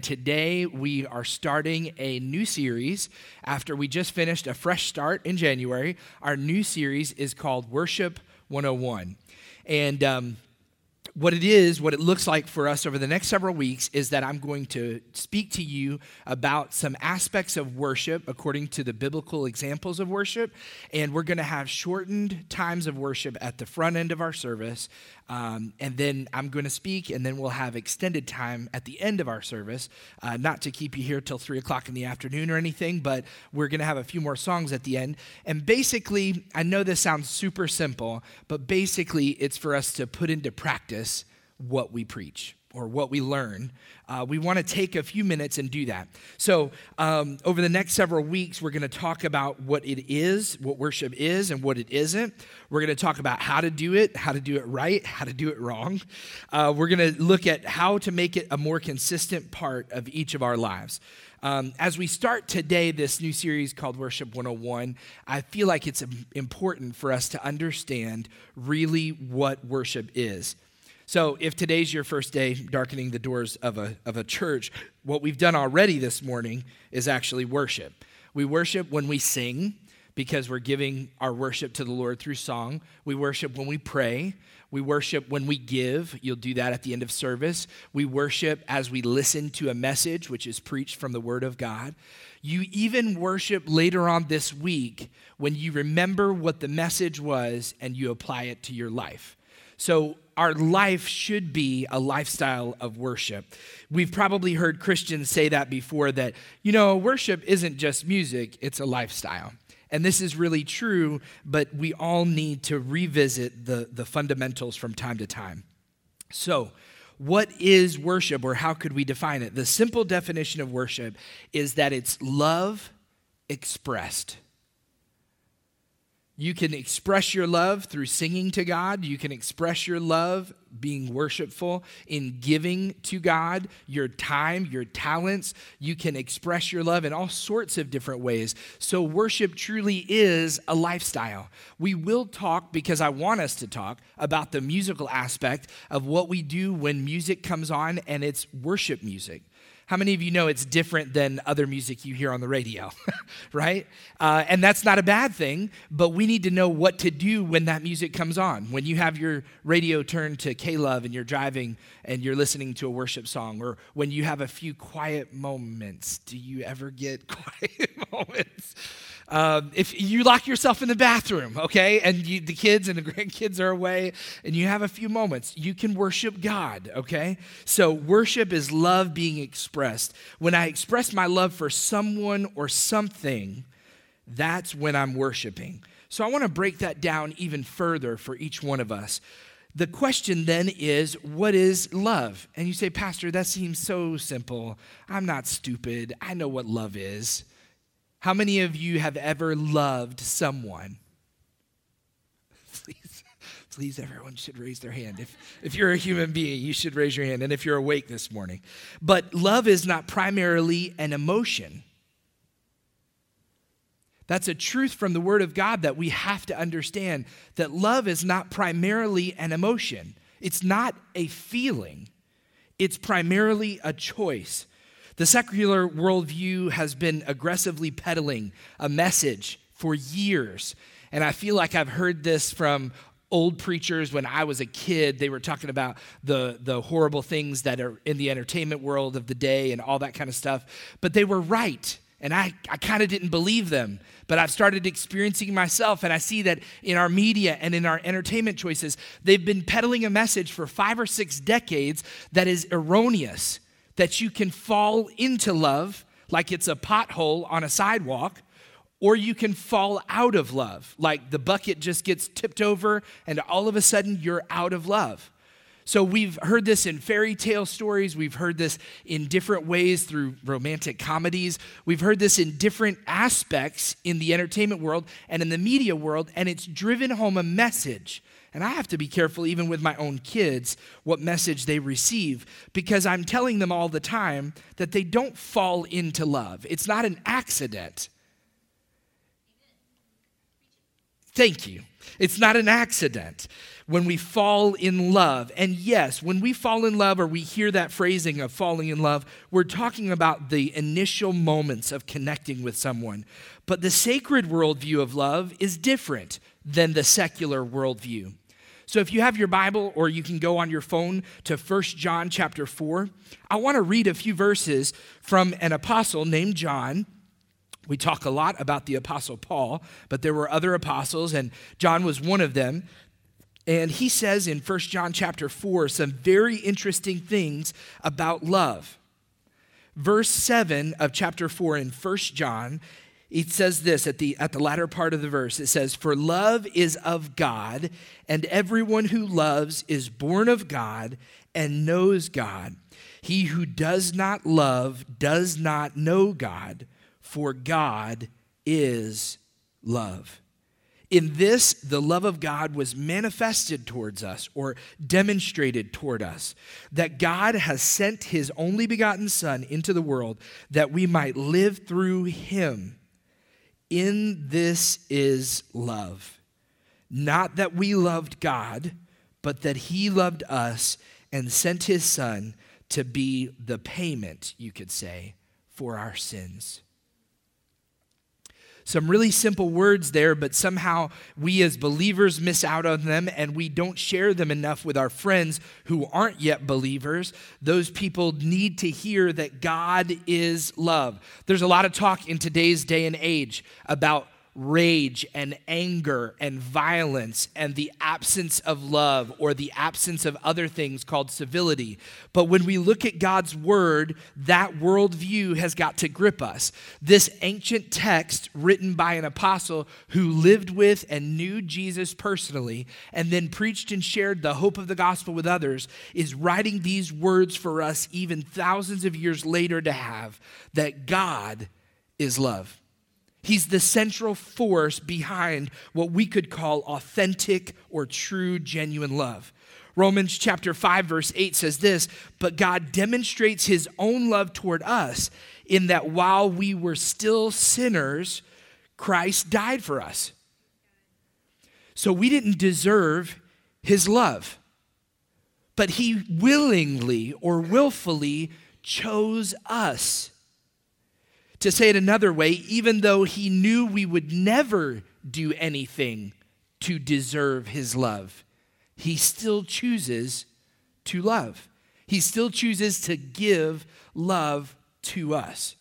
Today, we are starting a new series after we just finished a fresh start in January. Our new series is called Worship 101. And um, what it is, what it looks like for us over the next several weeks is that I'm going to speak to you about some aspects of worship according to the biblical examples of worship. And we're going to have shortened times of worship at the front end of our service. Um, and then I'm going to speak, and then we'll have extended time at the end of our service. Uh, not to keep you here till three o'clock in the afternoon or anything, but we're going to have a few more songs at the end. And basically, I know this sounds super simple, but basically, it's for us to put into practice what we preach or what we learn. Uh, we want to take a few minutes and do that. So, um, over the next several weeks, we're going to talk about what it is, what worship is, and what it isn't. We're going to talk about how to do it, how to do it right, how to do it wrong. Uh, we're going to look at how to make it a more consistent part of each of our lives. Um, as we start today, this new series called Worship 101, I feel like it's important for us to understand really what worship is. So, if today's your first day darkening the doors of a, of a church, what we've done already this morning is actually worship. We worship when we sing because we're giving our worship to the Lord through song. We worship when we pray. We worship when we give. You'll do that at the end of service. We worship as we listen to a message, which is preached from the Word of God. You even worship later on this week when you remember what the message was and you apply it to your life. So, our life should be a lifestyle of worship. We've probably heard Christians say that before that, you know, worship isn't just music, it's a lifestyle. And this is really true, but we all need to revisit the, the fundamentals from time to time. So, what is worship or how could we define it? The simple definition of worship is that it's love expressed. You can express your love through singing to God. You can express your love being worshipful in giving to God your time, your talents. You can express your love in all sorts of different ways. So, worship truly is a lifestyle. We will talk, because I want us to talk, about the musical aspect of what we do when music comes on and it's worship music. How many of you know it's different than other music you hear on the radio, right? Uh, and that's not a bad thing, but we need to know what to do when that music comes on. When you have your radio turned to K Love and you're driving and you're listening to a worship song, or when you have a few quiet moments. Do you ever get quiet moments? Um, if you lock yourself in the bathroom, okay, and you, the kids and the grandkids are away, and you have a few moments, you can worship God, okay? So, worship is love being expressed. When I express my love for someone or something, that's when I'm worshiping. So, I want to break that down even further for each one of us. The question then is, what is love? And you say, Pastor, that seems so simple. I'm not stupid. I know what love is. How many of you have ever loved someone? Please, please, everyone should raise their hand. If, if you're a human being, you should raise your hand, and if you're awake this morning. But love is not primarily an emotion. That's a truth from the Word of God that we have to understand that love is not primarily an emotion, it's not a feeling, it's primarily a choice. The secular worldview has been aggressively peddling a message for years. And I feel like I've heard this from old preachers when I was a kid. They were talking about the, the horrible things that are in the entertainment world of the day and all that kind of stuff. But they were right. And I, I kind of didn't believe them. But I've started experiencing myself, and I see that in our media and in our entertainment choices, they've been peddling a message for five or six decades that is erroneous that you can fall into love like it's a pothole on a sidewalk, or you can fall out of love, like the bucket just gets tipped over and all of a sudden you're out of love. So we've heard this in fairy tale stories. We've heard this in different ways through romantic comedies. We've heard this in different aspects in the entertainment world and in the media world, and it's driven home a message and I have to be careful, even with my own kids, what message they receive, because I'm telling them all the time that they don't fall into love. It's not an accident. Thank you. It's not an accident when we fall in love. And yes, when we fall in love or we hear that phrasing of falling in love, we're talking about the initial moments of connecting with someone. But the sacred worldview of love is different than the secular worldview. So if you have your Bible or you can go on your phone to 1 John chapter 4, I want to read a few verses from an apostle named John. We talk a lot about the apostle Paul, but there were other apostles and John was one of them. And he says in 1 John chapter 4 some very interesting things about love. Verse 7 of chapter 4 in 1 John, it says this at the, at the latter part of the verse. It says, For love is of God, and everyone who loves is born of God and knows God. He who does not love does not know God, for God is love. In this, the love of God was manifested towards us or demonstrated toward us, that God has sent his only begotten Son into the world that we might live through him. In this is love. Not that we loved God, but that he loved us and sent his Son to be the payment, you could say, for our sins some really simple words there, but somehow we as believers miss out on them and we don't share them enough with our friends who aren't yet believers. Those people need to hear that God is love. There's a lot of talk in today's day and age about rage and anger and violence and the absence of love or the absence of other things called civility. But when we look at God's word, that worldview has got to grip us. This ancient text written by an apostle who lived with and knew Jesus personally and then preached and shared the hope of the gospel with others is writing these words for us even thousands of years later to have that God is love. He's the central force behind what we could call authentic or true, genuine love. Romans chapter 5, verse 8 says this But God demonstrates his own love toward us in that while we were still sinners, Christ died for us. So we didn't deserve his love, but he willingly or willfully chose us to say it another way, even though he knew we would never do anything to deserve his love, he still chooses to love. He still chooses to give love to us.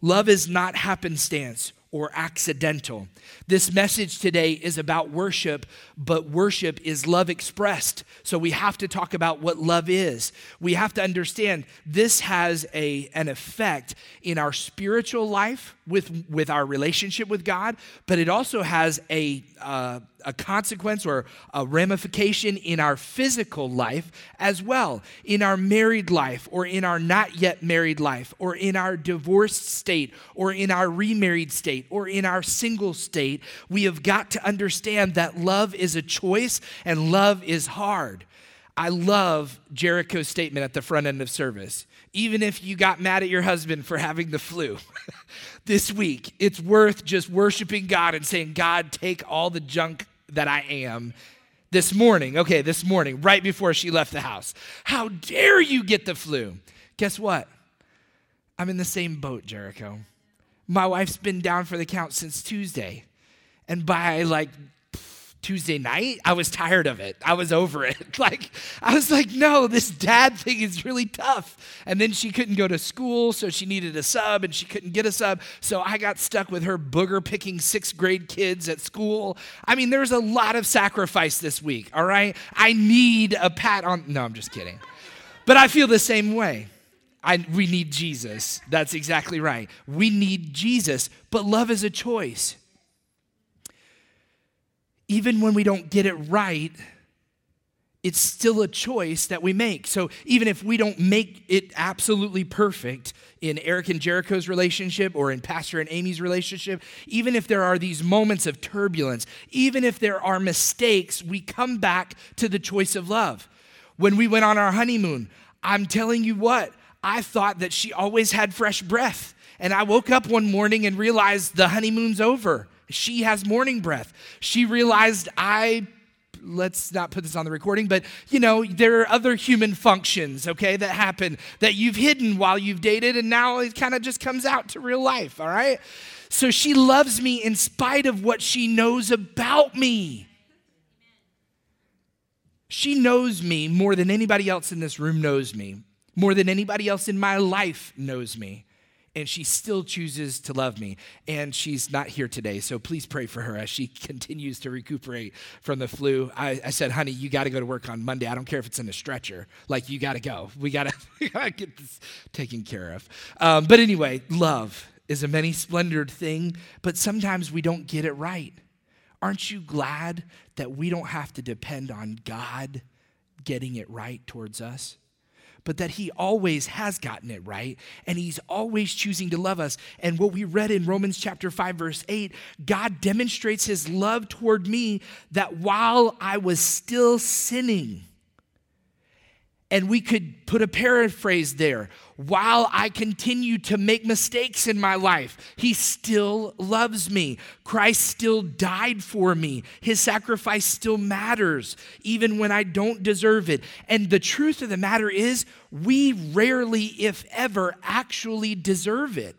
Love is not happenstance or accidental. This message today is about worship, but worship is love expressed. So we have to talk about what love is. We have to understand this has a, an effect in our spiritual life with, with our relationship with God, but it also has a, uh, a consequence or a ramification in our physical life as well, in our married life or in our not yet married life or in our divorced state or in our remarried state or in our single state. We have got to understand that love is a choice and love is hard. I love Jericho's statement at the front end of service. Even if you got mad at your husband for having the flu this week, it's worth just worshiping God and saying, God, take all the junk that I am this morning. Okay, this morning, right before she left the house. How dare you get the flu? Guess what? I'm in the same boat, Jericho. My wife's been down for the count since Tuesday. And by like Tuesday night, I was tired of it. I was over it. Like, I was like, no, this dad thing is really tough. And then she couldn't go to school, so she needed a sub, and she couldn't get a sub. So I got stuck with her booger picking sixth grade kids at school. I mean, there's a lot of sacrifice this week, all right? I need a pat on. No, I'm just kidding. But I feel the same way. I, we need Jesus. That's exactly right. We need Jesus, but love is a choice even when we don't get it right, it's still a choice that we make. So even if we don't make it absolutely perfect in Eric and Jericho's relationship or in Pastor and Amy's relationship, even if there are these moments of turbulence, even if there are mistakes, we come back to the choice of love. When we went on our honeymoon, I'm telling you what, I thought that she always had fresh breath. And I woke up one morning and realized the honeymoon's over She has morning breath. She realized I let's not put this on the recording, but you know, there are other human functions, okay, that happen that you've hidden while you've dated, and now it kind of just comes out to real life, all right? So she loves me in spite of what she knows about me. She knows me more than anybody else in this room knows me, more than anybody else in my life knows me and she still chooses to love me. And she's not here today, so please pray for her as she continues to recuperate from the flu. I, I said, honey, you got to go to work on Monday. I don't care if it's in a stretcher. Like, you got to go. We got to get this taken care of. Um, but anyway, love is a many splendored thing, but sometimes we don't get it right. Aren't you glad that we don't have to depend on God getting it right towards us? But that He always has gotten it right and He's always choosing to love us. And what we read in Romans chapter 5, verse 8, God demonstrates His love toward me that while I was still sinning, and we could put a paraphrase there. While I continue to make mistakes in my life, He still loves me. Christ still died for me. His sacrifice still matters, even when I don't deserve it. And the truth of the matter is, we rarely, if ever, actually deserve it.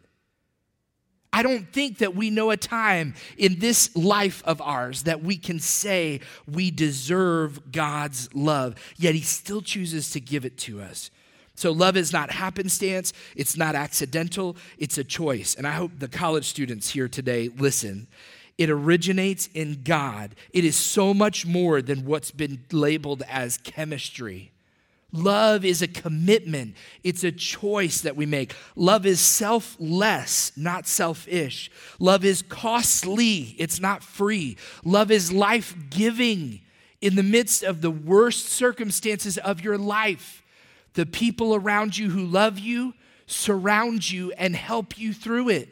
I don't think that we know a time in this life of ours that we can say we deserve God's love, yet He still chooses to give it to us. So, love is not happenstance, it's not accidental, it's a choice. And I hope the college students here today listen. It originates in God, it is so much more than what's been labeled as chemistry. Love is a commitment, it's a choice that we make. Love is selfless, not selfish. Love is costly, it's not free. Love is life giving in the midst of the worst circumstances of your life. The people around you who love you surround you and help you through it.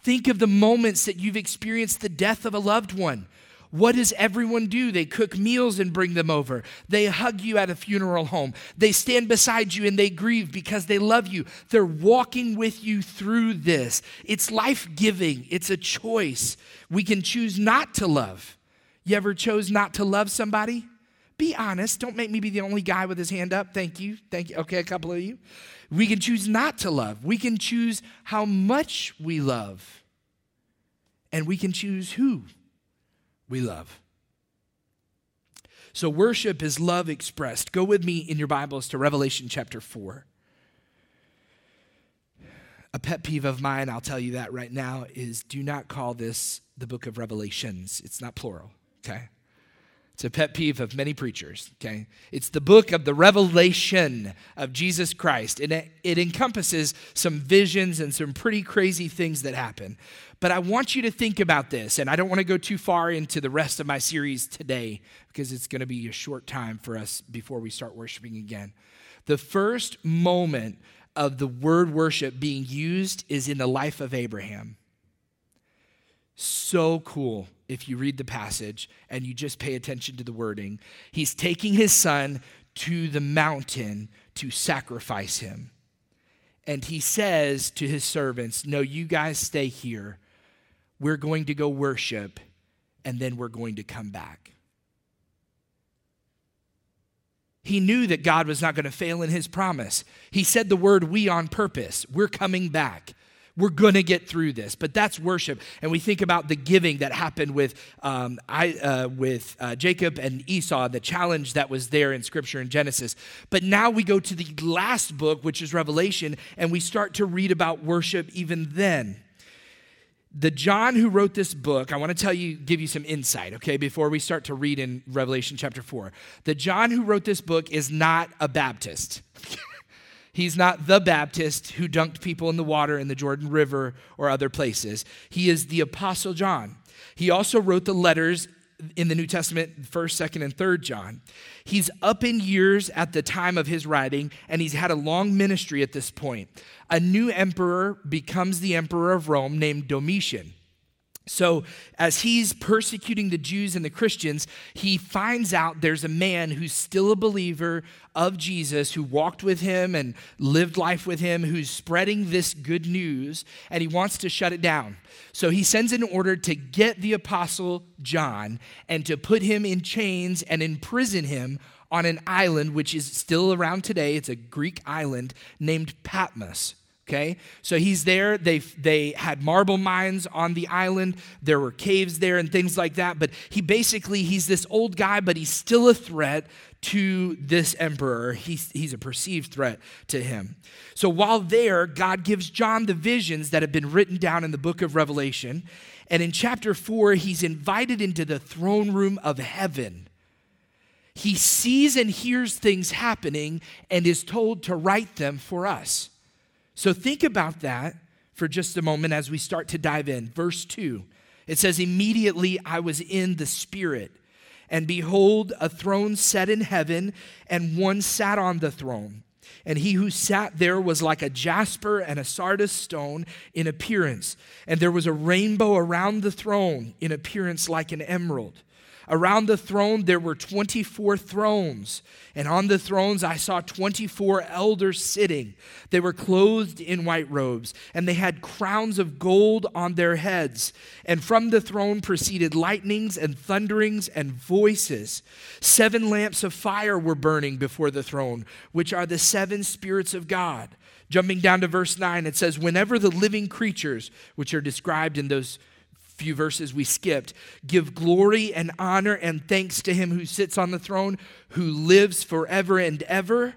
Think of the moments that you've experienced the death of a loved one. What does everyone do? They cook meals and bring them over. They hug you at a funeral home. They stand beside you and they grieve because they love you. They're walking with you through this. It's life giving, it's a choice. We can choose not to love. You ever chose not to love somebody? Be honest. Don't make me be the only guy with his hand up. Thank you. Thank you. Okay, a couple of you. We can choose not to love. We can choose how much we love. And we can choose who we love. So, worship is love expressed. Go with me in your Bibles to Revelation chapter 4. A pet peeve of mine, I'll tell you that right now, is do not call this the book of Revelations. It's not plural, okay? It's a pet peeve of many preachers, okay? It's the book of the revelation of Jesus Christ. And it, it, encompasses some visions and some pretty crazy things that happen. But I want you to think about this, and I don't want to go too far into the rest of my series today because it's going to be a short time for us before we start worshiping again. The first moment of the word worship being used is in the life of Abraham. So cool if you read the passage and you just pay attention to the wording. He's taking his son to the mountain to sacrifice him. And he says to his servants, No, you guys stay here. We're going to go worship, and then we're going to come back. He knew that God was not going to fail in his promise. He said the word we on purpose. We're coming back. We're going to get through this. But that's worship. And we think about the giving that happened with, um, I, uh, with uh, Jacob and Esau, the challenge that was there in Scripture in Genesis. But now we go to the last book, which is Revelation, and we start to read about worship even then. The John who wrote this book, I want to tell you, give you some insight, okay, before we start to read in Revelation chapter 4. The John who wrote this book is not a Baptist. He's not the Baptist who dunked people in the water in the Jordan River or other places. He is the Apostle John. He also wrote the letters in the New Testament, 1st, 2nd, and 3rd John. He's up in years at the time of his writing, and he's had a long ministry at this point. A new emperor becomes the emperor of Rome named Domitian. So, as he's persecuting the Jews and the Christians, he finds out there's a man who's still a believer of Jesus, who walked with him and lived life with him, who's spreading this good news, and he wants to shut it down. So, he sends an order to get the apostle John and to put him in chains and imprison him on an island, which is still around today. It's a Greek island named Patmos. Okay, so he's there. They they had marble mines on the island. There were caves there and things like that. But he basically he's this old guy, but he's still a threat to this emperor. He's he's a perceived threat to him. So while there, God gives John the visions that have been written down in the book of Revelation, and in chapter four, he's invited into the throne room of heaven. He sees and hears things happening and is told to write them for us. So think about that for just a moment as we start to dive in. Verse 2 it says, Immediately I was in the Spirit, and behold, a throne set in heaven, and one sat on the throne. And he who sat there was like a jasper and a sardius stone in appearance. And there was a rainbow around the throne in appearance like an emerald. Around the throne there were 24 thrones, and on the thrones I saw 24 elders sitting. They were clothed in white robes, and they had crowns of gold on their heads. And from the throne proceeded lightnings and thunderings and voices. Seven lamps of fire were burning before the throne, which are the seven spirits of God. Jumping down to verse 9, it says, Whenever the living creatures, which are described in those few verses we skipped. Give glory and honor and thanks to him who sits on the throne, who lives forever and ever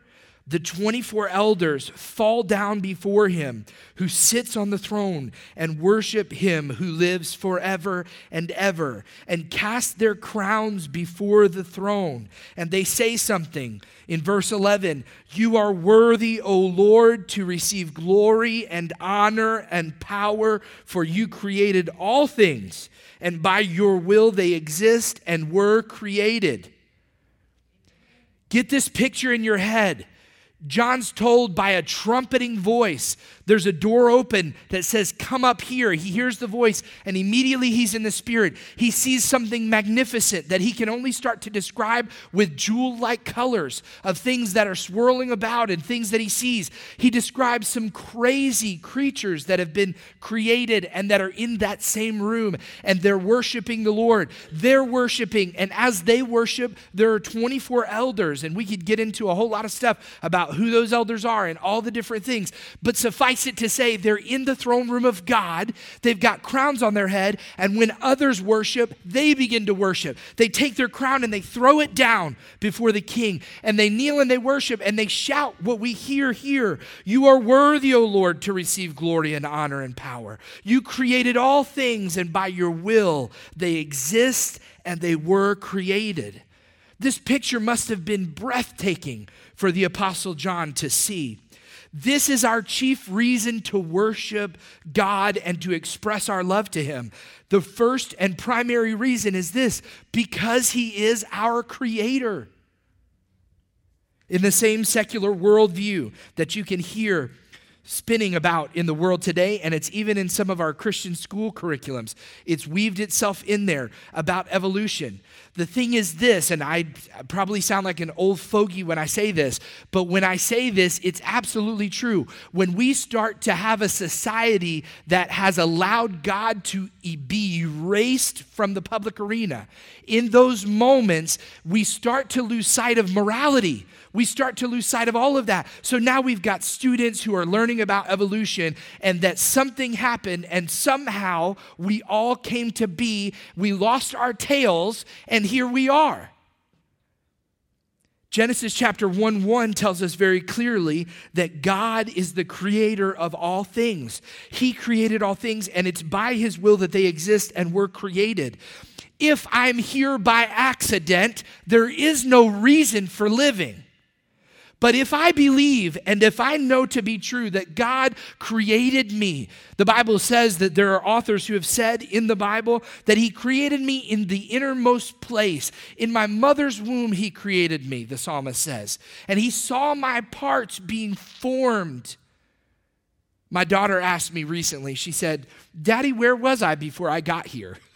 the 24 elders fall down before him who sits on the throne and worship him who lives forever and ever and cast their crowns before the throne. And they say something in verse 11 You are worthy, O Lord, to receive glory and honor and power, for you created all things, and by your will they exist and were created. Get this picture in your head John's told by a trumpeting voice there's a door open that says, Come up here. He hears the voice, and immediately he's in the spirit. He sees something magnificent that he can only start to describe with jewel like colors of things that are swirling about and things that he sees. He describes some crazy creatures that have been created and that are in that same room, and they're worshiping the Lord. They're worshiping, and as they worship, there are 24 elders, and we could get into a whole lot of stuff about who those elders are and all the different things. But suffice it to say, they're in the throne room of God. They've got crowns on their head. And when others worship, they begin to worship. They take their crown and they throw it down before the king. And they kneel and they worship and they shout what we hear here You are worthy, O Lord, to receive glory and honor and power. You created all things, and by your will they exist and they were created. This picture must have been breathtaking for the Apostle John to see. This is our chief reason to worship God and to express our love to Him. The first and primary reason is this because He is our Creator. In the same secular worldview that you can hear spinning about in the world today, and it's even in some of our Christian school curriculums. It's weaved itself in there about evolution. The thing is this, and I probably sound like an old fogey when I say this, but when I say this, it's absolutely true. When we start to have a society that has allowed God to be erased from the public arena, in those moments, we start to lose sight of morality we start to lose sight of all of that. So now we've got students who are learning about evolution and that something happened and somehow we all came to be. We lost our tails and here we are. Genesis chapter 1 1 tells us very clearly that God is the creator of all things. He created all things, and it's by His will that they exist and were created. If I'm here by accident, there is no reason for living. But if I believe and if I know to be true that God created me, the Bible says that there are authors who have said in the Bible that He created me in the innermost place. In my mother's womb, He created me, the psalmist says. And He saw my parts being formed My daughter asked me recently, she said, Daddy, where was I before I got here?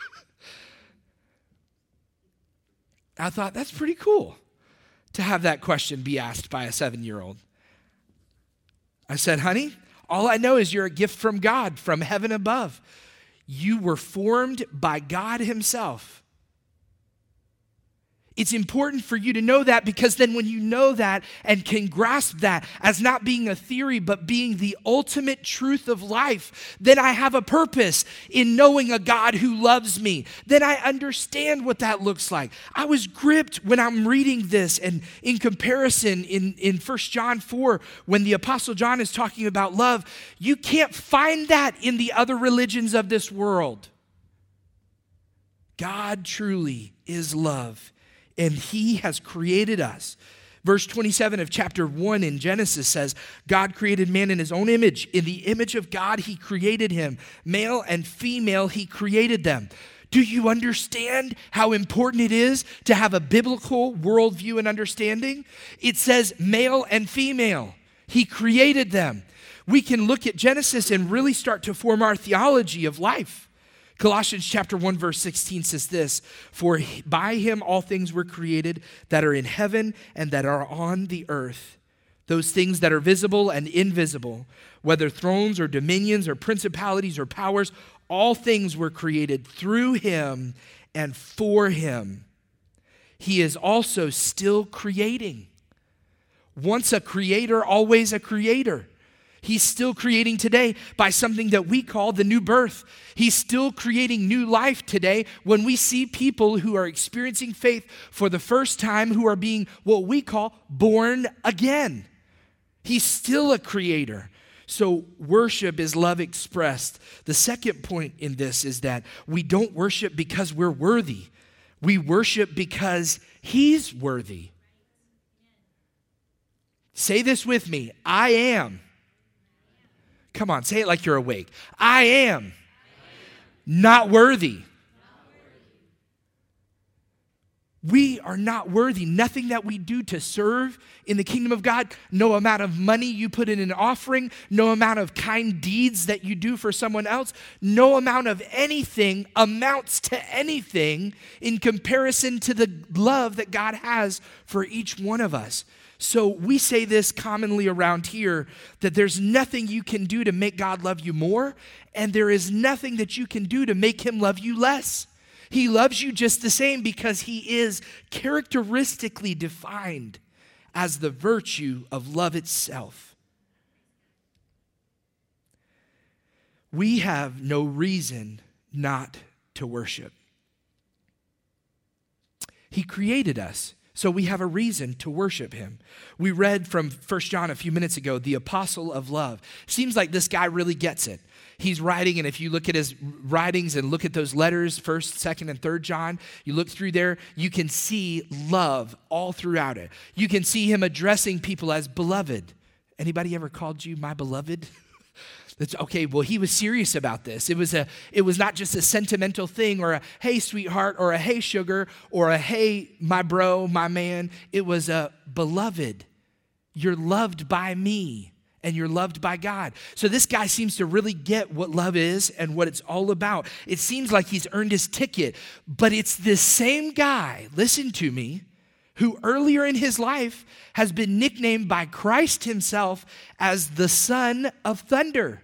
I thought that's pretty cool to have that question be asked by a seven year old. I said, honey, all I know is you're a gift from God, from heaven above. You were formed by God Himself. It's important for you to know that because then, when you know that and can grasp that as not being a theory, but being the ultimate truth of life, then I have a purpose in knowing a God who loves me. Then I understand what that looks like. I was gripped when I'm reading this, and in comparison, in, in 1 John 4, when the Apostle John is talking about love, you can't find that in the other religions of this world. God truly is love and He has created us. Verse 27 of chapter 1 in Genesis says, God created man in his own image. In the image of God, he created him. Male and female, he created them. Do you understand how important it is to have a biblical worldview and understanding? It says male and female. He created them. We can look at Genesis and really start to form our theology of life. Colossians chapter 1 verse 16 says this, for by him all things were created that are in heaven and that are on the earth. Those things that are visible and invisible, whether thrones or dominions or principalities or powers, all things were created through him and for him. He is also still creating. Once a creator, always a creator. He's still creating today by something that we call the new birth. He's still creating new life today when we see people who are experiencing faith for the first time who are being what we call born again. He's still a creator. So, worship is love expressed. The second point in this is that we don't worship because we're worthy, we worship because He's worthy. Say this with me I am Come on, say it like you're awake. I am not worthy. We are not worthy. Nothing that we do to serve in the kingdom of God, no amount of money you put in an offering, no amount of kind deeds that you do for someone else, no amount of anything amounts to anything in comparison to the love that God has for each one of us. So we say this commonly around here that there's nothing you can do to make God love you more, and there is nothing that you can do to make him love you less. He loves you just the same because he is characteristically defined as the virtue of love itself. We have no reason not to worship. He created us. So we have a reason to worship him. We read from First John a few minutes ago, the apostle of love. Seems like this guy really gets it. He's writing, and if you look at his writings and look at those letters, first, second, and third John, you look through there, you can see love all throughout it. You can see him addressing people as beloved. Anybody ever called you my beloved? That's okay, well, he was serious about this. It was, a, it was not just a sentimental thing or a hey, sweetheart, or a hey, sugar, or a hey, my bro, my man. It was a beloved. You're loved by me and you're loved by God. So this guy seems to really get what love is and what it's all about. It seems like he's earned his ticket, but it's this same guy, listen to me, who earlier in his life has been nicknamed by Christ himself as the son of thunder.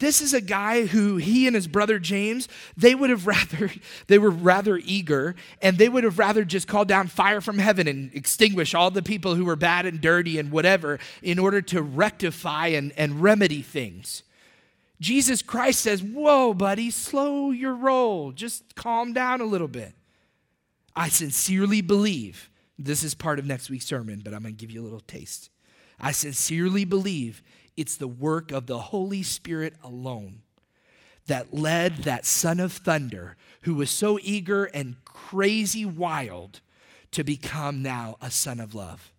This is a guy who he and his brother James, they would have rather, they were rather eager, and they would have rather just called down fire from heaven and extinguish all the people who were bad and dirty and whatever in order to rectify and, and remedy things. Jesus Christ says, Whoa, buddy, slow your roll. Just calm down a little bit. I sincerely believe, this is part of next week's sermon, but I'm going to give you a little taste. I sincerely believe it's the work of the Holy Spirit alone that led that son of thunder, who was so eager and crazy wild, to become now a son of love.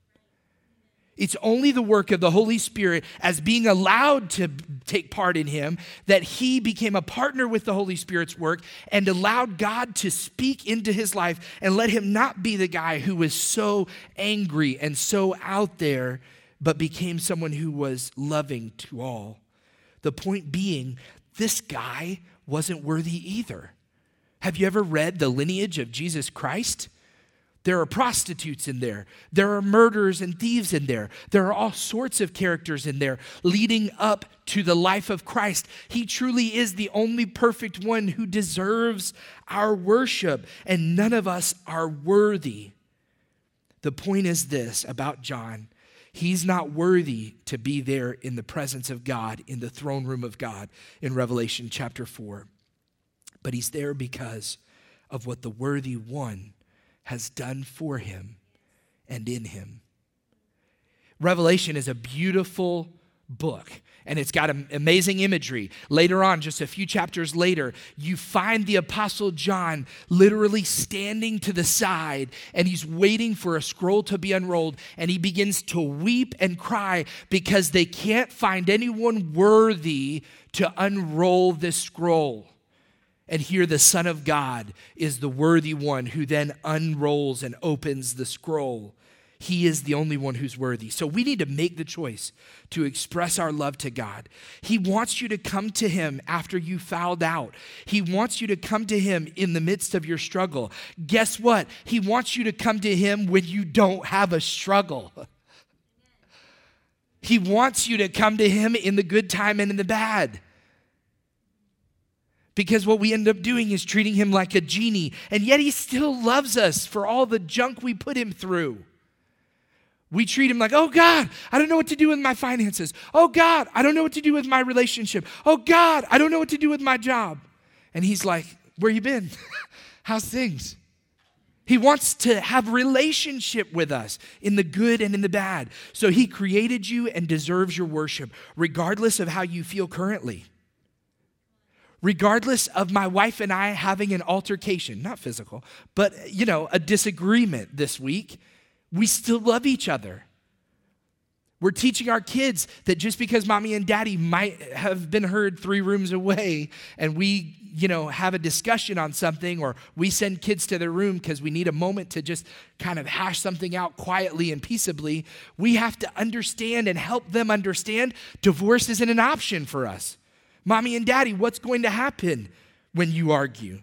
It's only the work of the Holy Spirit as being allowed to take part in Him that he became a partner with the Holy Spirit's work and allowed God to speak into his life and let him not be the guy who was so angry and so out there but became someone who was loving to all. The point being, this guy wasn't worthy either. Have you ever read the lineage of Jesus Christ? There are prostitutes in there. There are murderers and thieves in there. There are all sorts of characters in there leading up to the life of Christ. He truly is the only perfect one who deserves our worship, and none of us are worthy. The point is this about John he's not worthy to be there in the presence of God, in the throne room of God in Revelation chapter 4. But he's there because of what the worthy one has done for him and in him. Revelation is a beautiful book and it's got amazing imagery. Later on, just a few chapters later, you find the Apostle John literally standing to the side and he's waiting for a scroll to be unrolled and he begins to weep and cry because they can't find anyone worthy to unroll this scroll. And here, the Son of God is the worthy one who then unrolls and opens the scroll. He is the only one who's worthy. So we need to make the choice to express our love to God. He wants you to come to Him after you fouled out. He wants you to come to Him in the midst of your struggle. Guess what? He wants you to come to Him when you don't have a struggle. He wants you to come to Him in the good time and in the bad. Because what we end up doing is treating him like a genie, and yet he still loves us for all the junk we put him through. We treat him like, oh God, I don't know what to do with my finances. Oh God, I don't know what to do with my relationship. Oh God, I don't know what to do with my job. And he's like, where you been? How's things? He wants to have relationship with us in the good and in the bad. So he created you and deserves your worship, regardless of how you feel currently regardless of my wife and I having an altercation, not physical, but you know, a disagreement this week, we still love each other. We're teaching our kids that just because mommy and daddy might have been heard three rooms away and we, you know, have a discussion on something or we send kids to their room because we need a moment to just kind of hash something out quietly and peaceably, we have to understand and help them understand divorce isn't an option for us. Mommy and daddy, what's going to happen when you argue?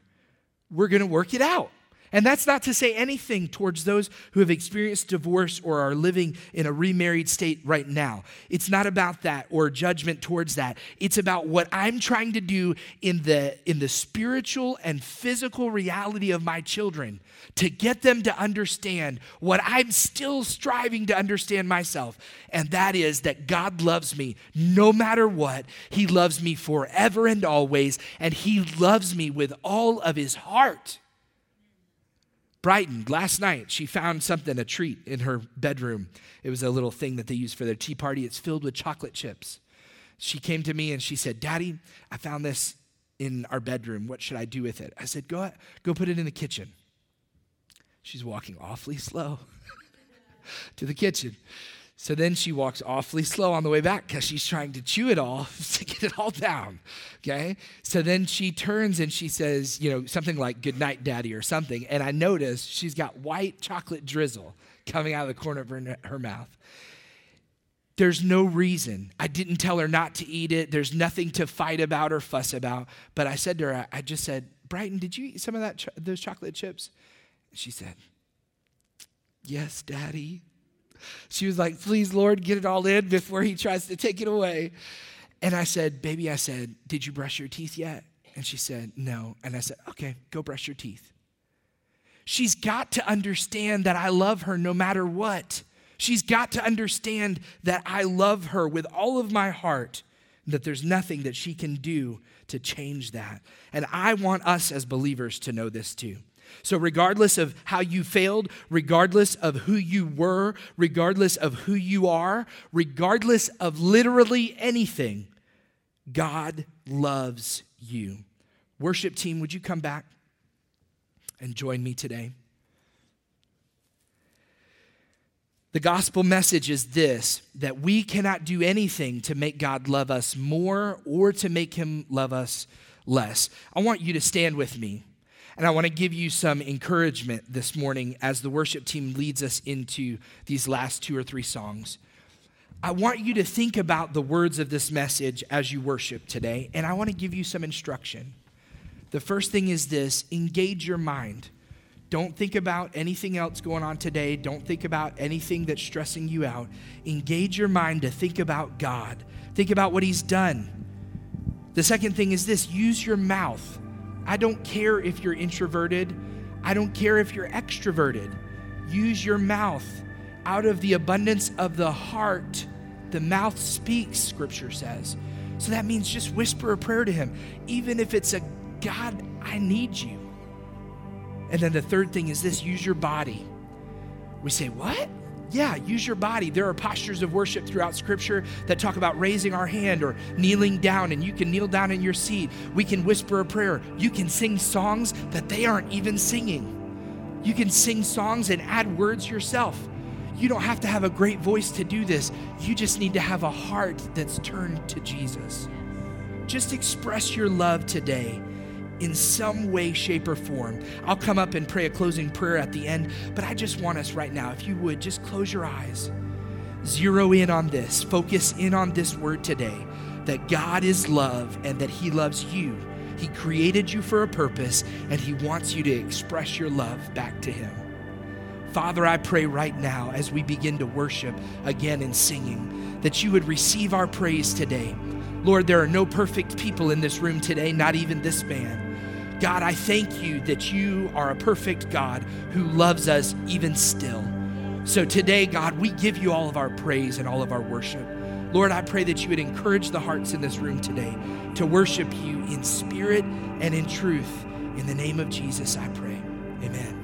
We're going to work it out. And that's not to say anything towards those who have experienced divorce or are living in a remarried state right now. It's not about that or judgment towards that. It's about what I'm trying to do in the in the spiritual and physical reality of my children to get them to understand what I'm still striving to understand myself. And that is that God loves me no matter what. He loves me forever and always and he loves me with all of his heart Brighton. Last night, she found something, a treat in her bedroom. It was a little thing that they use for their tea party. It's filled with chocolate chips. She came to me and she said, Daddy, I found this in our bedroom. What should I do with it? I said, Go, go put it in the kitchen. She's walking awfully slow to the kitchen. So then she walks awfully slow on the way back because she's trying to chew it all to get it all down. Okay. So then she turns and she says, you know, something like, Good night, daddy, or something. And I notice she's got white chocolate drizzle coming out of the corner of her, her mouth. There's no reason. I didn't tell her not to eat it. There's nothing to fight about or fuss about. But I said to her, I just said, Brighton, did you eat some of that those chocolate chips? She said, Yes, daddy. She was like, Please, Lord, get it all in before he tries to take it away. And I said, Baby, I said, Did you brush your teeth yet? And she said, No. And I said, Okay, go brush your teeth. She's got to understand that I love her no matter what. She's got to understand that I love her with all of my heart, that there's nothing that she can do to change that. And I want us as believers to know this too. So, regardless of how you failed, regardless of who you were, regardless of who you are, regardless of literally anything, God loves you. Worship team, would you come back and join me today? The gospel message is this that we cannot do anything to make God love us more or to make him love us less. I want you to stand with me. And I want to give you some encouragement this morning as the worship team leads us into these last two or three songs. I want you to think about the words of this message as you worship today, and I want to give you some instruction. The first thing is this engage your mind. Don't think about anything else going on today. Don't think about anything that's stressing you out. Engage your mind to think about God. Think about what He's done. The second thing is this use your mouth. I don't care if you're introverted, I don't care if you're extroverted. Use your mouth. Out of the abundance of the heart, the mouth speaks, scripture says. So that means just whisper a prayer to Him, even if it's a God, I need you. And then the third thing is this use your body. We say, What? Yeah, use your body. There are postures of worship throughout Scripture that talk about raising our hand or kneeling down, and you can kneel down in your seat. We can whisper a prayer. You can sing songs that they aren't even singing. You can sing songs and add words yourself. You don't have to have a great voice to do this. You just need to have a heart that's turned to Jesus. Just express your love today in some way, shape, or form. I'll come up and pray a closing prayer at the end, but I just want us right now, if you would, just close your eyes. Zero in on this, focus in on this word today that God is love and that He loves you. He created you for a purpose and He wants you to express your love back to Him. Father, I pray right now as we begin to worship again in singing that you would receive our praise today. Lord, there are no perfect people in this room today, not even this man. God, I thank you that you are a perfect God who loves us even still. So today, God, we give you all of our praise and all of our worship. Lord, I pray that you would encourage the hearts in this room today to worship you in spirit and in truth. In the name of Jesus, I pray. Amen.